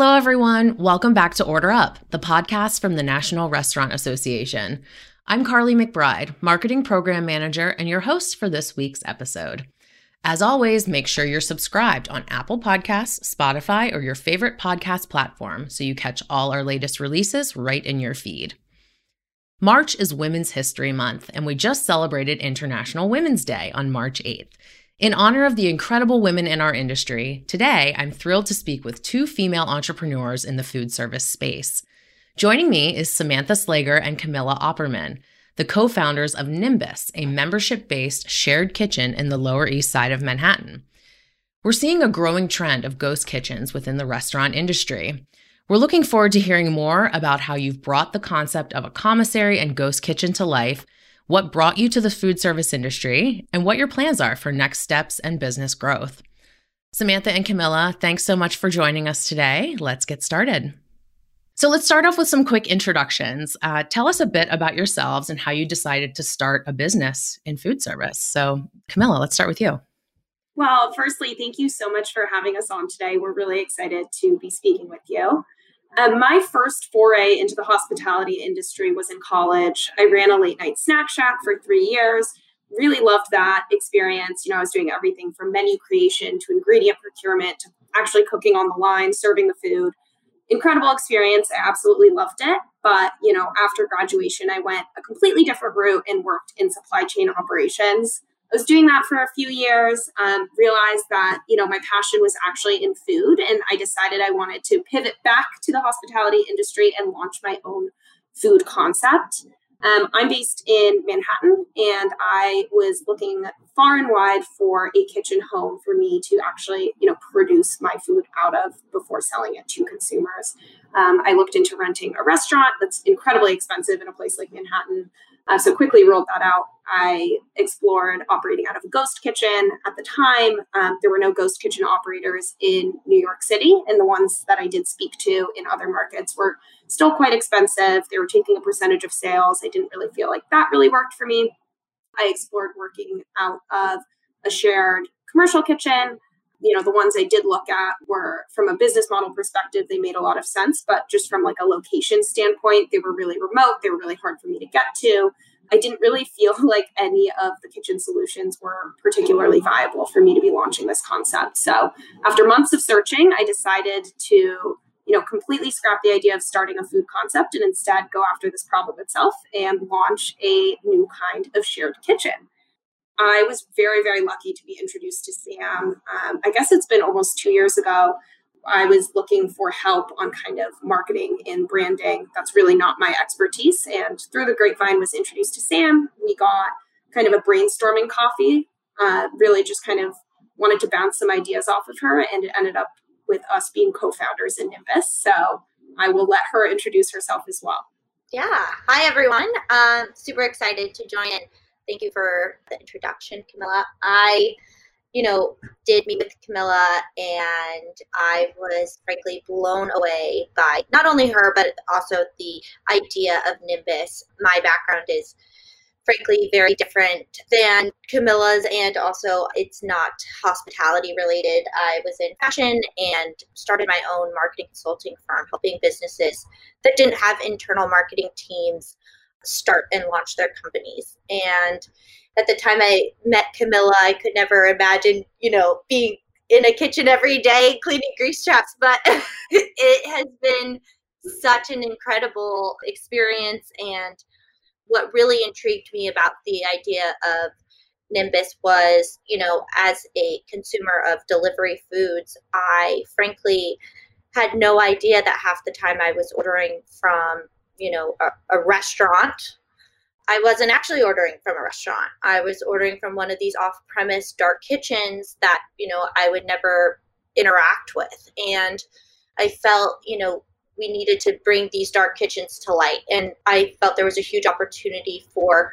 Hello, everyone. Welcome back to Order Up, the podcast from the National Restaurant Association. I'm Carly McBride, Marketing Program Manager, and your host for this week's episode. As always, make sure you're subscribed on Apple Podcasts, Spotify, or your favorite podcast platform so you catch all our latest releases right in your feed. March is Women's History Month, and we just celebrated International Women's Day on March 8th. In honor of the incredible women in our industry, today I'm thrilled to speak with two female entrepreneurs in the food service space. Joining me is Samantha Slager and Camilla Opperman, the co founders of Nimbus, a membership based shared kitchen in the Lower East Side of Manhattan. We're seeing a growing trend of ghost kitchens within the restaurant industry. We're looking forward to hearing more about how you've brought the concept of a commissary and ghost kitchen to life what brought you to the food service industry, and what your plans are for next steps and business growth. Samantha and Camilla, thanks so much for joining us today. Let's get started. So, let's start off with some quick introductions. Uh, tell us a bit about yourselves and how you decided to start a business in food service. So, Camilla, let's start with you. Well, firstly, thank you so much for having us on today. We're really excited to be speaking with you. Um, my first foray into the hospitality industry was in college. I ran a late night snack shack for three years. Really loved that experience. You know, I was doing everything from menu creation to ingredient procurement to actually cooking on the line, serving the food. Incredible experience. I absolutely loved it. But, you know, after graduation, I went a completely different route and worked in supply chain operations. I was doing that for a few years, um, realized that, you know, my passion was actually in food. And I decided I wanted to pivot back to the hospitality industry and launch my own food concept. Um, I'm based in Manhattan, and I was looking far and wide for a kitchen home for me to actually, you know, produce my food out of before selling it to consumers. Um, I looked into renting a restaurant that's incredibly expensive in a place like Manhattan. Uh, so quickly rolled that out. I explored operating out of a ghost kitchen. At the time, um, there were no ghost kitchen operators in New York City, and the ones that I did speak to in other markets were still quite expensive. They were taking a percentage of sales. I didn't really feel like that really worked for me. I explored working out of a shared commercial kitchen you know the ones i did look at were from a business model perspective they made a lot of sense but just from like a location standpoint they were really remote they were really hard for me to get to i didn't really feel like any of the kitchen solutions were particularly viable for me to be launching this concept so after months of searching i decided to you know completely scrap the idea of starting a food concept and instead go after this problem itself and launch a new kind of shared kitchen I was very, very lucky to be introduced to Sam. Um, I guess it's been almost two years ago. I was looking for help on kind of marketing and branding. That's really not my expertise. And through the grapevine, was introduced to Sam. We got kind of a brainstorming coffee. Uh, really, just kind of wanted to bounce some ideas off of her, and it ended up with us being co-founders in Nimbus. So I will let her introduce herself as well. Yeah. Hi, everyone. Um, super excited to join in Thank you for the introduction, Camilla. I, you know, did meet with Camilla and I was frankly blown away by not only her, but also the idea of Nimbus. My background is frankly very different than Camilla's, and also it's not hospitality related. I was in fashion and started my own marketing consulting firm, helping businesses that didn't have internal marketing teams start and launch their companies. And at the time I met Camilla, I could never imagine, you know, being in a kitchen every day cleaning grease traps, but it has been such an incredible experience. And what really intrigued me about the idea of Nimbus was, you know, as a consumer of delivery foods, I frankly had no idea that half the time I was ordering from you know a, a restaurant I wasn't actually ordering from a restaurant. I was ordering from one of these off premise dark kitchens that, you know, I would never interact with. And I felt, you know, we needed to bring these dark kitchens to light. And I felt there was a huge opportunity for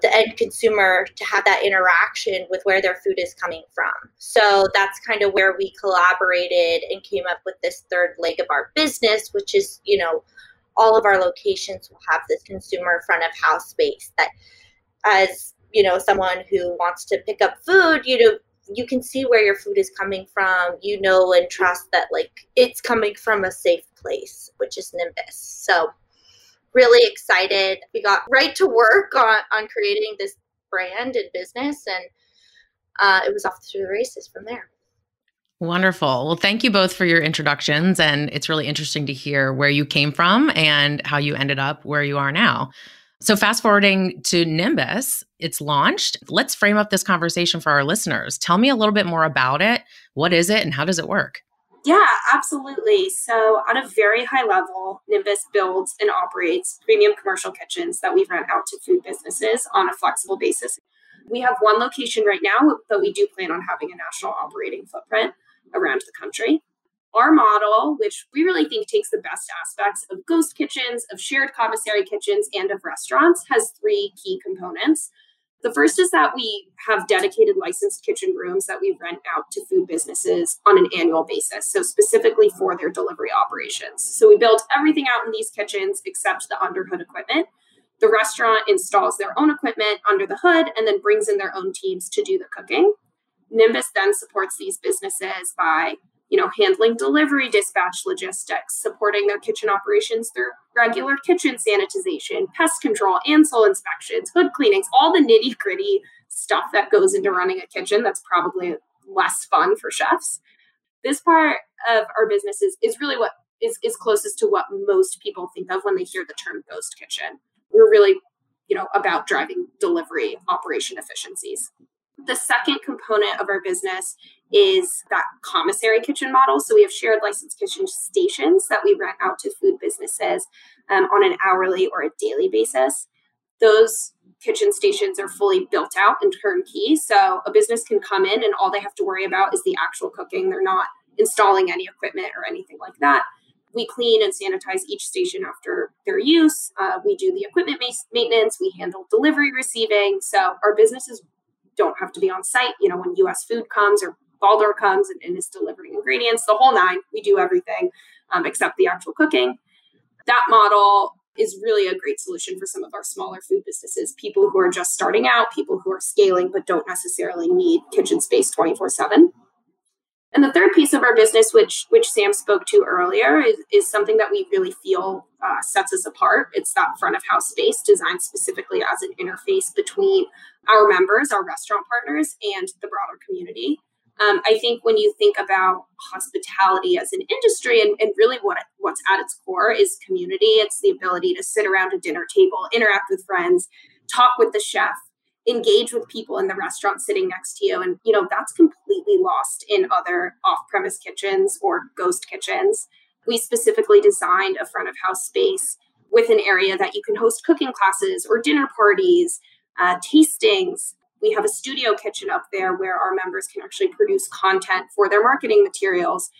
the end consumer to have that interaction with where their food is coming from. So that's kind of where we collaborated and came up with this third leg of our business, which is, you know, all of our locations will have this consumer front of house space that as you know someone who wants to pick up food you know you can see where your food is coming from. You know and trust that like it's coming from a safe place, which is Nimbus. So really excited. We got right to work on, on creating this brand and business and uh, it was off to the races from there. Wonderful. Well, thank you both for your introductions. And it's really interesting to hear where you came from and how you ended up where you are now. So, fast forwarding to Nimbus, it's launched. Let's frame up this conversation for our listeners. Tell me a little bit more about it. What is it and how does it work? Yeah, absolutely. So, on a very high level, Nimbus builds and operates premium commercial kitchens that we rent out to food businesses on a flexible basis. We have one location right now, but we do plan on having a national operating footprint around the country. Our model, which we really think takes the best aspects of ghost kitchens, of shared commissary kitchens, and of restaurants, has three key components. The first is that we have dedicated licensed kitchen rooms that we rent out to food businesses on an annual basis, so specifically for their delivery operations. So we build everything out in these kitchens except the underhood equipment. The restaurant installs their own equipment under the hood and then brings in their own teams to do the cooking. Nimbus then supports these businesses by, you know, handling delivery dispatch logistics, supporting their kitchen operations through regular kitchen sanitization, pest control, Ansul inspections, hood cleanings, all the nitty gritty stuff that goes into running a kitchen that's probably less fun for chefs. This part of our business is, is really what is, is closest to what most people think of when they hear the term ghost kitchen. We're really, you know, about driving delivery operation efficiencies. The second component of our business is that commissary kitchen model. So we have shared licensed kitchen stations that we rent out to food businesses um, on an hourly or a daily basis. Those kitchen stations are fully built out and turnkey. So a business can come in and all they have to worry about is the actual cooking. They're not installing any equipment or anything like that. We clean and sanitize each station after their use. Uh, we do the equipment maintenance. We handle delivery receiving. So our business is don't have to be on site. You know, when US food comes or Baldor comes and, and is delivering ingredients, the whole nine, we do everything um, except the actual cooking. That model is really a great solution for some of our smaller food businesses, people who are just starting out, people who are scaling but don't necessarily need kitchen space 24 7. And the third piece of our business, which which Sam spoke to earlier, is, is something that we really feel uh, sets us apart. It's that front of house space designed specifically as an interface between our members, our restaurant partners, and the broader community. Um, I think when you think about hospitality as an industry and, and really what what's at its core is community, it's the ability to sit around a dinner table, interact with friends, talk with the chef, engage with people in the restaurant sitting next to you. And, you know, that's completely lost in other off premise kitchens or ghost kitchens. We specifically designed a front of house space with an area that you can host cooking classes or dinner parties, uh, tastings. We have a studio kitchen up there where our members can actually produce content for their marketing materials.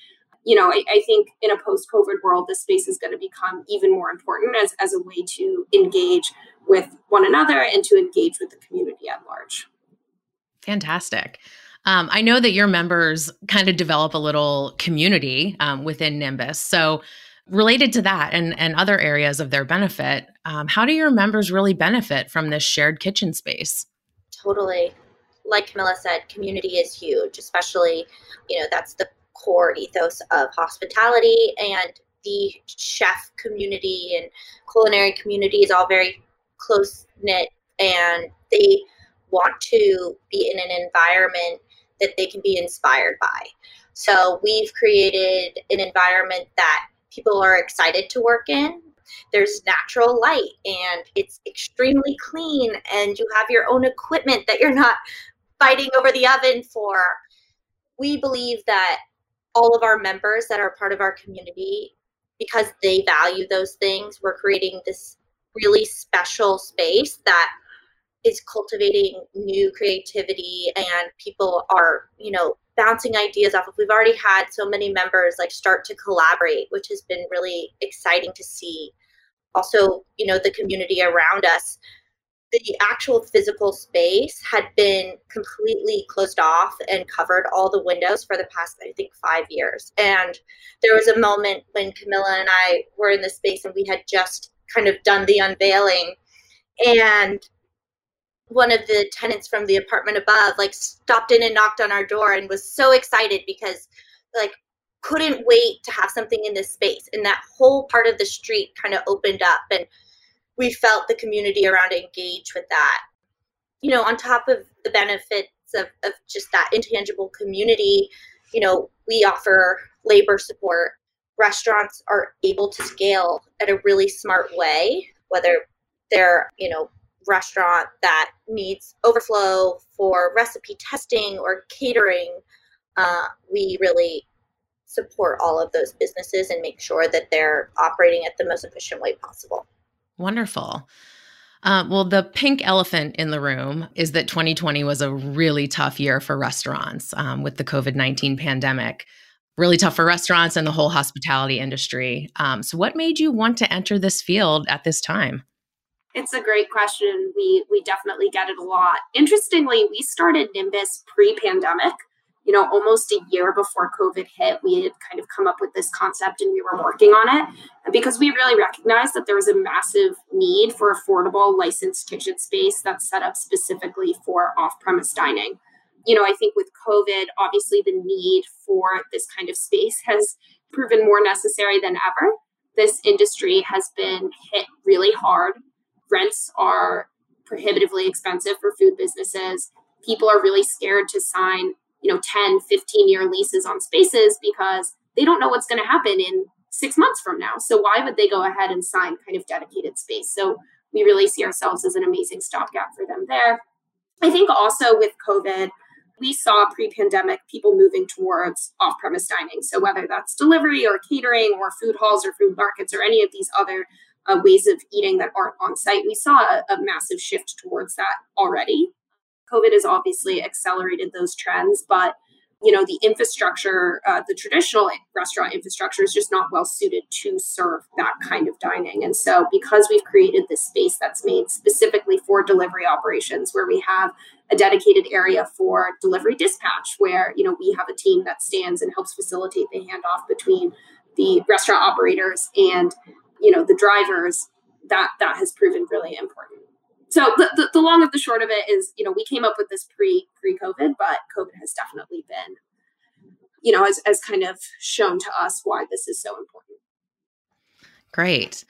You know, I, I think in a post COVID world, this space is going to become even more important as, as a way to engage with one another and to engage with the community at large. Fantastic. Um, I know that your members kind of develop a little community um, within Nimbus. So, related to that and, and other areas of their benefit, um, how do your members really benefit from this shared kitchen space? Totally. Like Camilla said, community is huge, especially, you know, that's the core ethos of hospitality and the chef community and culinary community is all very close knit and they want to be in an environment that they can be inspired by. So we've created an environment that people are excited to work in. There's natural light and it's extremely clean, and you have your own equipment that you're not fighting over the oven for. We believe that all of our members that are part of our community, because they value those things, we're creating this really special space that is cultivating new creativity and people are you know bouncing ideas off of. We've already had so many members like start to collaborate which has been really exciting to see. Also you know the community around us the actual physical space had been completely closed off and covered all the windows for the past i think five years. And there was a moment when camilla and i were in the space and we had just kind of done the unveiling. And one of the tenants from the apartment above like stopped in and knocked on our door and was so excited because like couldn't wait to have something in this space. And that whole part of the street kind of opened up and we felt the community around engage with that you know on top of the benefits of, of just that intangible community you know we offer labor support restaurants are able to scale at a really smart way whether they're you know restaurant that needs overflow for recipe testing or catering, uh, we really support all of those businesses and make sure that they're operating at the most efficient way possible. Wonderful. Uh, well, the pink elephant in the room is that 2020 was a really tough year for restaurants um, with the COVID 19 pandemic. Really tough for restaurants and the whole hospitality industry. Um, so, what made you want to enter this field at this time? It's a great question. We we definitely get it a lot. Interestingly, we started Nimbus pre-pandemic. You know, almost a year before COVID hit, we had kind of come up with this concept and we were working on it because we really recognized that there was a massive need for affordable licensed kitchen space that's set up specifically for off-premise dining. You know, I think with COVID, obviously the need for this kind of space has proven more necessary than ever. This industry has been hit really hard rents are prohibitively expensive for food businesses. People are really scared to sign, you know, 10, 15 year leases on spaces because they don't know what's going to happen in six months from now. So why would they go ahead and sign kind of dedicated space? So we really see ourselves as an amazing stopgap for them there. I think also with COVID, we saw pre pandemic people moving towards off premise dining. So whether that's delivery or catering or food halls or food markets or any of these other uh, ways of eating that aren't on site. We saw a, a massive shift towards that already. COVID has obviously accelerated those trends, but you know the infrastructure uh, the traditional restaurant infrastructure is just not well suited to serve that kind of dining. And so because we've created this space that's made specifically for delivery operations where we have a dedicated area for delivery dispatch where you know we have a team that stands and helps facilitate the handoff between the restaurant operators and you know the drivers that that has proven really important so the, the, the, long of the short of it is you know we came up with this pre pre covid but covid has definitely been you know as, as kind of shown to us why this is so important great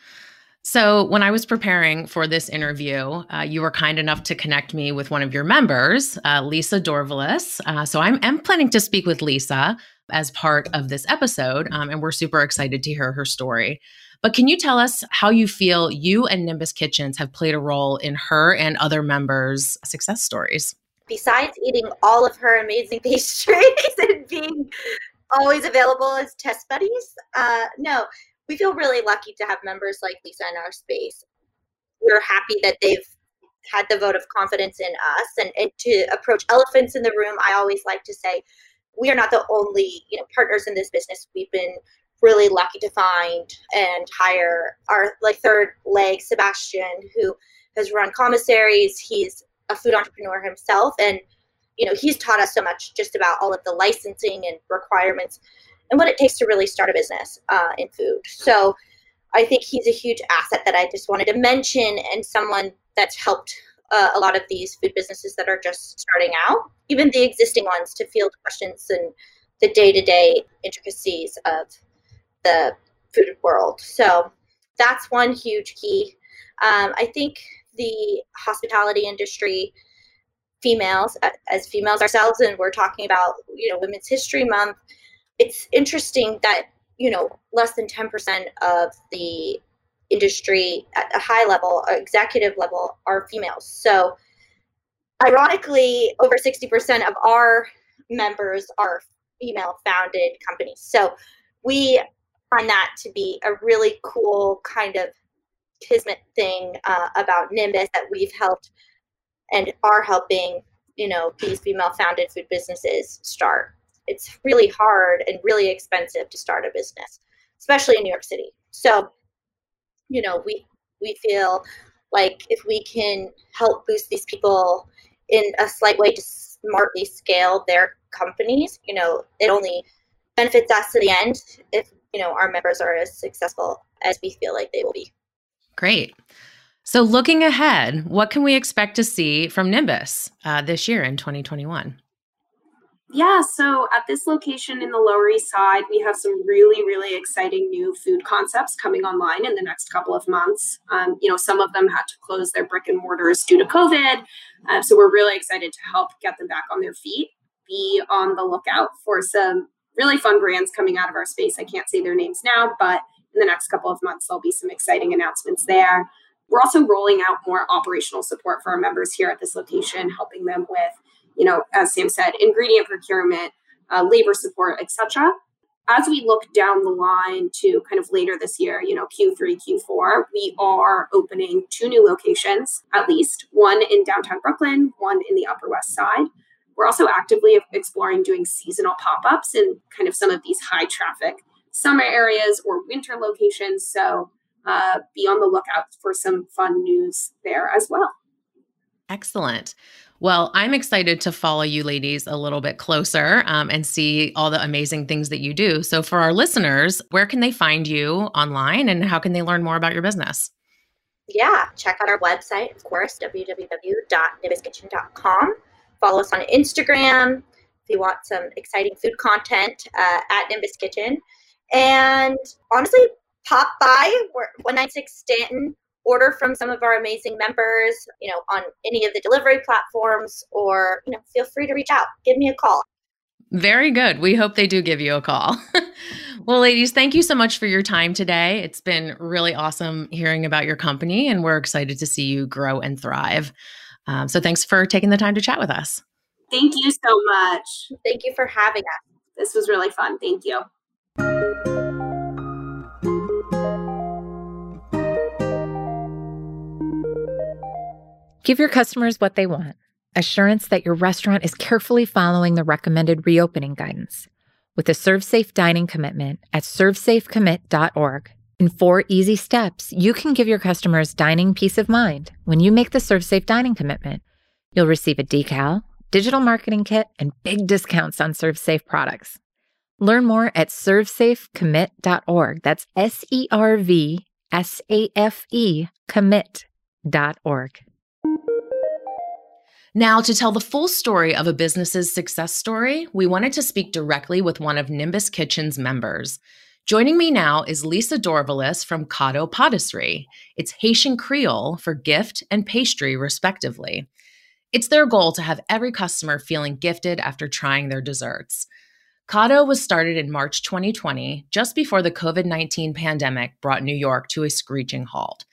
so, when I was preparing for this interview, uh, you were kind enough to connect me with one of your members, uh, Lisa Dorvalis. Uh, so, I'm, I'm, planning to speak with Lisa as part of this episode, um, and we're super excited to hear her story. But can you tell us how you feel you and Nimbus Kitchens have played a role in her and other members' success stories? Besides eating all of her amazing pastries and being always available as test buddies, uh, no, we feel really lucky to have members like Lisa in our space. We're happy that they've had the vote of confidence in us and, and to approach elephants in the room i always like to say we are not the only you know partners in this business we've been really lucky to find and hire our like third leg sebastian who has run commissaries. He's a food entrepreneur himself and you know he's taught us so much just about all of the licensing and requirements and what it takes to really start a business uh, in food. So i think he's a huge asset that i just wanted to mention and someone that's helped uh, a lot of these food businesses that are just starting out even the existing ones to field questions and the day-to-day intricacies of the food world. So that's one huge key. Um, I think the hospitality industry, females, as females ourselves, and we're talking about you know Women's History Month. It's interesting that you know less than ten percent of the industry at a high level, executive level, are females. So, ironically, over sixty percent of our members are female founded companies. So, we find that to be a really cool kind of kismet thing uh, about Nimbus that we've helped and are helping, you know, these female founded food businesses start. It's really hard and really expensive to start a business, especially in New York City. So, you know, we we feel like if we can help boost these people in a slight way to smartly scale their companies, you know, it only benefits us to the end if you know our members are as successful as we feel like they will be great So, looking ahead, what can we expect to see from Nimbus uh, this year in 2021? Yeah, so at this location in the Lower East Side, we have some really, really exciting new food concepts coming online in the next couple of months. Um, you know, some of them had to close their brick and mortars due to COVID. Uh, so we're really excited to help get them back on their feet. Be on the lookout for some really fun brands coming out of our space. I can't say their names now, but in the next couple of months, there'll be some exciting announcements there. We're also rolling out more operational support for our members here at this location, helping them with you know, as Sam said, ingredient procurement, uh, labor support, etc. As we look down the line to kind of later this year, you know, Q3, Q4, we are opening two new locations, at least one in downtown Brooklyn, one in the Upper West Side. We're also actively exploring doing seasonal pop ups in kind of some of these high traffic summer areas or winter locations. So uh, be on the lookout for some fun news there as well. Excellent. Well, I'm excited to follow you ladies a little bit closer um, and see all the amazing things that you do. So, for our listeners, where can they find you online and how can they learn more about your business? Yeah, check out our website, of course, www.nimbuskitchen.com. Follow us on Instagram if you want some exciting food content uh, at Nimbus Kitchen. And honestly, pop by. 196 Stanton order from some of our amazing members, you know, on any of the delivery platforms, or, you know, feel free to reach out. Give me a call. Very good. We hope they do give you a call. well, ladies, thank you so much for your time today. It's been really awesome hearing about your company, and we're excited to see you grow and thrive. Um, so, thanks for taking the time to chat with us. Thank you so much. Thank you for having us. This was really fun. Thank you. Give your customers what they want assurance that your restaurant is carefully following the recommended reopening guidance. With a ServSafe dining commitment at servsafecommit.org. In four easy steps, you can give your customers dining peace of mind when you make the ServSafe dining commitment. You'll receive a decal, digital marketing kit, and big discounts on ServSafe products. Learn more at servsafecommit.org. That's S E R V S A F E commit.org. Now, to tell the full story of a business's success story, we wanted to speak directly with one of Nimbus Kitchen's members. Joining me now is Lisa Dorvalis from Cadeau Patisserie. It's Haitian Creole for gift and pastry, respectively. It's their goal to have every customer feeling gifted after trying their desserts. Cadeau was started in March 2020, just before the COVID 19 pandemic brought New York to a screeching halt.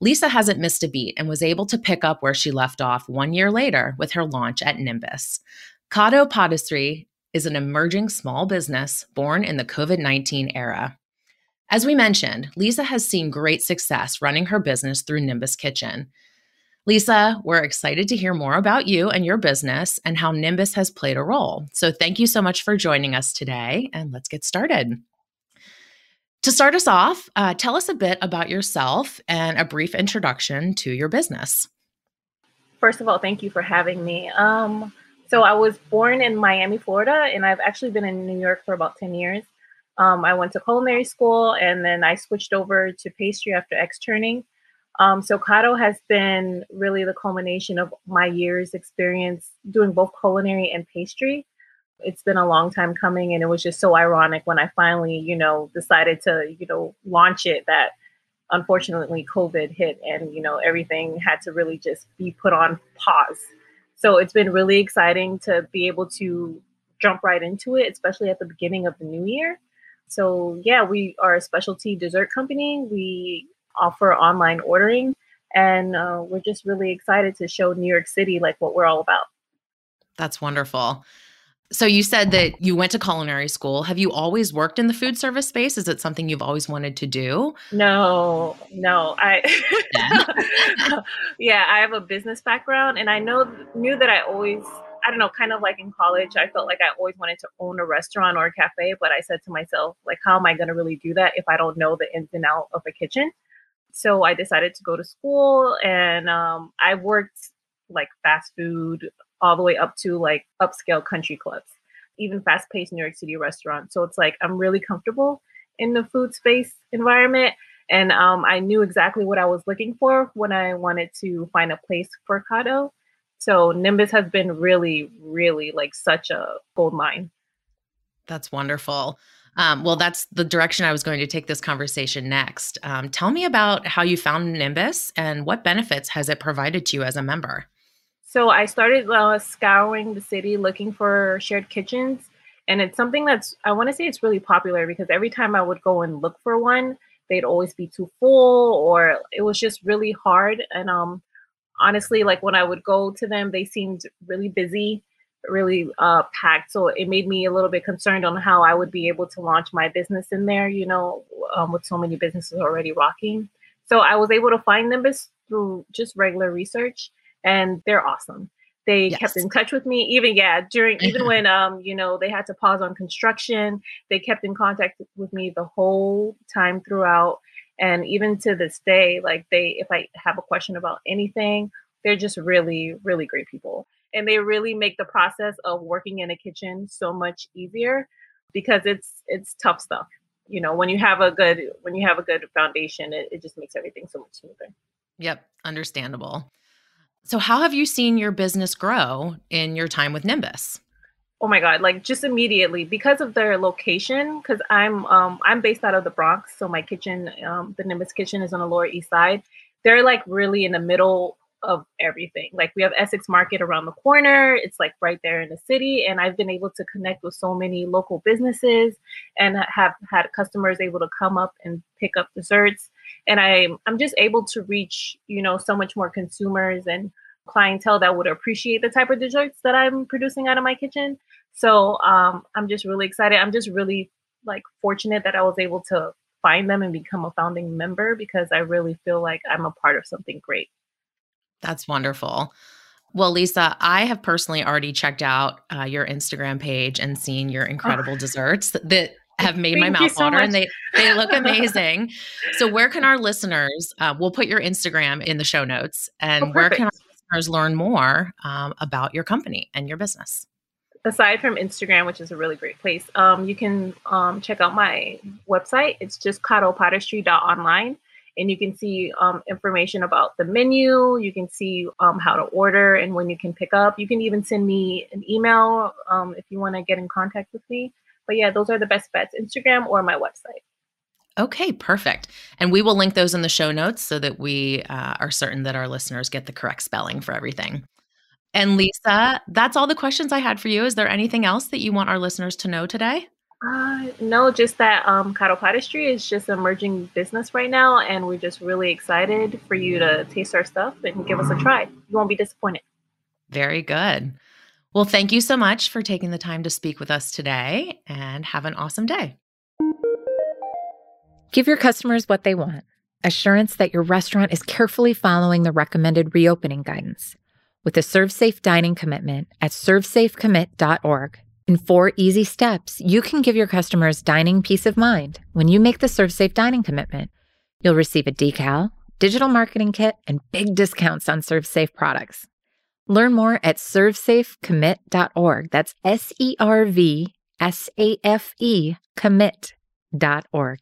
Lisa hasn't missed a beat and was able to pick up where she left off one year later with her launch at Nimbus. Cadeau Patisserie is an emerging small business born in the COVID 19 era. As we mentioned, Lisa has seen great success running her business through Nimbus Kitchen. Lisa, we're excited to hear more about you and your business and how Nimbus has played a role. So, thank you so much for joining us today, and let's get started. To start us off, uh, tell us a bit about yourself and a brief introduction to your business. First of all, thank you for having me. Um, so, I was born in Miami, Florida, and I've actually been in New York for about 10 years. Um, I went to culinary school and then I switched over to pastry after externing. Um, so, Cadeau has been really the culmination of my years' experience doing both culinary and pastry it's been a long time coming and it was just so ironic when i finally you know decided to you know launch it that unfortunately covid hit and you know everything had to really just be put on pause so it's been really exciting to be able to jump right into it especially at the beginning of the new year. So yeah we are a specialty dessert company. We offer online ordering and uh, we're just really excited to show new york city like what we're all about. That's wonderful so you said that you went to culinary school. Have you always worked in the food service space? Is it something you've always wanted to do? No, no. I yeah, I have a business background and I know knew that I always I don't know, kind of like in college, I felt like I always wanted to own a restaurant or a cafe, but I said to myself, like, how am I going to really do that if I don't know the ins and out of a kitchen? So I decided to go to school and um, I worked like fast food, all the way up to like upscale country clubs, even fast paced New York City restaurants. So it's like I'm really comfortable in the food space environment. And um, I knew exactly what I was looking for when I wanted to find a place for Cadeau. So Nimbus has been really, really like such a gold mine. That's wonderful. Um, well, that's the direction I was going to take this conversation next. Um, tell me about how you found Nimbus and what benefits has it provided to you as a member? So I started uh, scouring the city looking for shared kitchens. And it's something that's, I want to say it's really popular because every time I would go and look for one, they'd always be too full or it was just really hard. And um, honestly, like when I would go to them, they seemed really busy, really uh, packed. So it made me a little bit concerned on how I would be able to launch my business in there, you know, um, with so many businesses already rocking. So I was able to find them through just regular research and they're awesome. They yes. kept in touch with me, even yeah, during even when um, you know, they had to pause on construction. They kept in contact with me the whole time throughout. And even to this day, like they if I have a question about anything, they're just really, really great people. And they really make the process of working in a kitchen so much easier because it's it's tough stuff. You know, when you have a good when you have a good foundation, it, it just makes everything so much smoother. Yep, understandable. So, how have you seen your business grow in your time with Nimbus? Oh my god, like just immediately because of their location cuz I'm um I'm based out of the Bronx, so my kitchen um the Nimbus kitchen is on the Lower East Side. They're like really in the middle of everything. Like we have Essex Market around the corner. It's like right there in the city and I've been able to connect with so many local businesses and have had customers able to come up and pick up desserts and I I'm just able to reach you know so much more consumers and clientele that would appreciate the type of desserts that I'm producing out of my kitchen. So um, I'm just really excited. I'm just really like fortunate that I was able to find them and become a founding member because I really feel like I'm a part of something great. That's wonderful. Well, Lisa, I have personally already checked out uh, your Instagram page and seen your incredible oh. desserts that have made my mouth so water much. and they they look amazing. so where can our listeners uh, we'll put your Instagram in the show notes and oh, where can our listeners learn more um, about your company and your business? Aside from Instagram, which is a really great place, um, you can um, check out my website. It's just cadopastry.online and you can see um, information about the menu. You can see um, how to order and when you can pick up. You can even send me an email um, if you want to get in contact with me. But yeah, those are the best bets Instagram or my website. Okay, perfect. And we will link those in the show notes so that we uh, are certain that our listeners get the correct spelling for everything. And Lisa, that's all the questions I had for you. Is there anything else that you want our listeners to know today? Uh, no, just that um, Pastry is just emerging business right now, and we're just really excited for you to taste our stuff and give us a try. You won't be disappointed. Very good. Well, thank you so much for taking the time to speak with us today and have an awesome day. Give your customers what they want assurance that your restaurant is carefully following the recommended reopening guidance. With a ServSafe dining commitment at servsafecommit.org. In four easy steps, you can give your customers dining peace of mind when you make the ServSafe dining commitment. You'll receive a decal, digital marketing kit, and big discounts on ServSafe products. Learn more at servsafecommit.org. That's S E R V S A F E commit.org.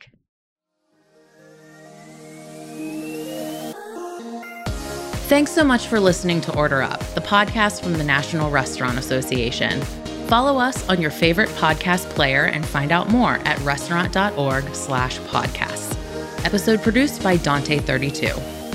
Thanks so much for listening to Order Up, the podcast from the National Restaurant Association. Follow us on your favorite podcast player and find out more at restaurant.org slash podcasts. Episode produced by Dante32.